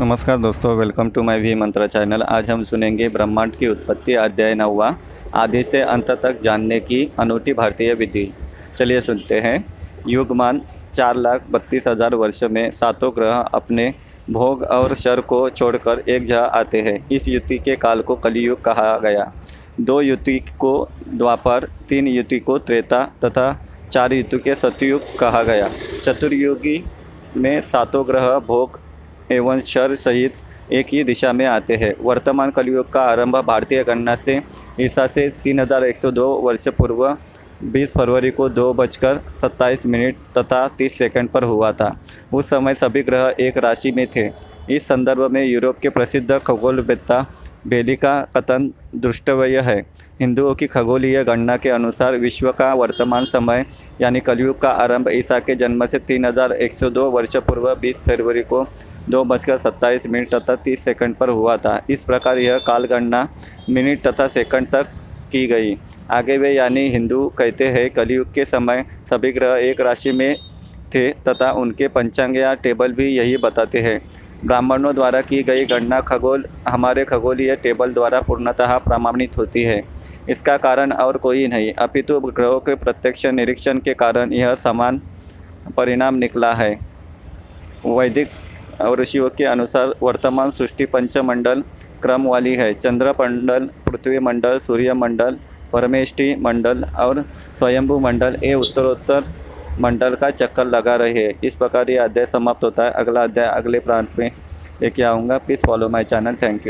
नमस्कार दोस्तों welcome to my V Mantra channel आज हम सुनेंगे ब्रह्मांड की उत्पत्ति अध्याय नौवा, आदि से अंत तक जानने की अनूठी भारतीय विधि। चलिए सुनते हैं। युगमान चार लाख बत्तीस हज़ार वर्ष में सातों ग्रह अपने भोग और शर को छोड़कर एक जगह आते हैं। इस युति के काल को कलियुग कहा गया। दो युति को द्वापर, तीन युति को त्रेता तथा चार युति के सतयुग कहा गया। चतुर्युगी में सातों ग्रह भोग एवं शर सहित एक ही दिशा में आते हैं। वर्तमान कलयुग का आरंभ भारतीय गणना से ईसा से तीन हज़ार एक सौ दो वर्ष पूर्व 20 फरवरी को दो बजकर सत्ताईस मिनट तथा 30 सेकंड पर हुआ था। उस समय सभी ग्रह एक राशि में थे। इस संदर्भ में यूरोप के प्रसिद्ध खगोलवेत्ता बेली का कथन दृष्टव्य है। हिंदुओं की खगोलीय गणना के अनुसार विश्व का वर्तमान समय, यानी कलयुग का आरंभ ईसा के जन्म से तीन हज़ार एक सौ दो वर्ष पूर्व 20 फरवरी को दो बजकर सत्ताईस मिनट तथा तीस सेकंड पर हुआ था। इस प्रकार यह कालगणना मिनट तथा सेकंड तक की गई। आगे वे यानी हिंदू कहते हैं, कलयुग के समय सभी ग्रह एक राशि में थे तथा उनके पंचांग या टेबल भी यही बताते हैं। ब्राह्मणों द्वारा की गई गणना खगोल, हमारे खगोलीय टेबल द्वारा पूर्णतः प्रमाणित होती है। इसका कारण और कोई नहीं, अपितु ग्रहों के प्रत्यक्ष निरीक्षण के कारण यह समान परिणाम निकला है। वैदिक ऋषियों के अनुसार वर्तमान सृष्टि पंचमंडल क्रम वाली है। चंद्र मंडल पृथ्वी मंडल सूर्य मंडल परमेष्टि मंडल और स्वयंभू मंडल। ये उत्तरोत्तर मंडल का चक्कर लगा रहे हैं। इस प्रकार ये अध्याय समाप्त होता है। अगला अध्याय अगले प्रांत में लेके आऊँगा। Please follow my channel. Thank you.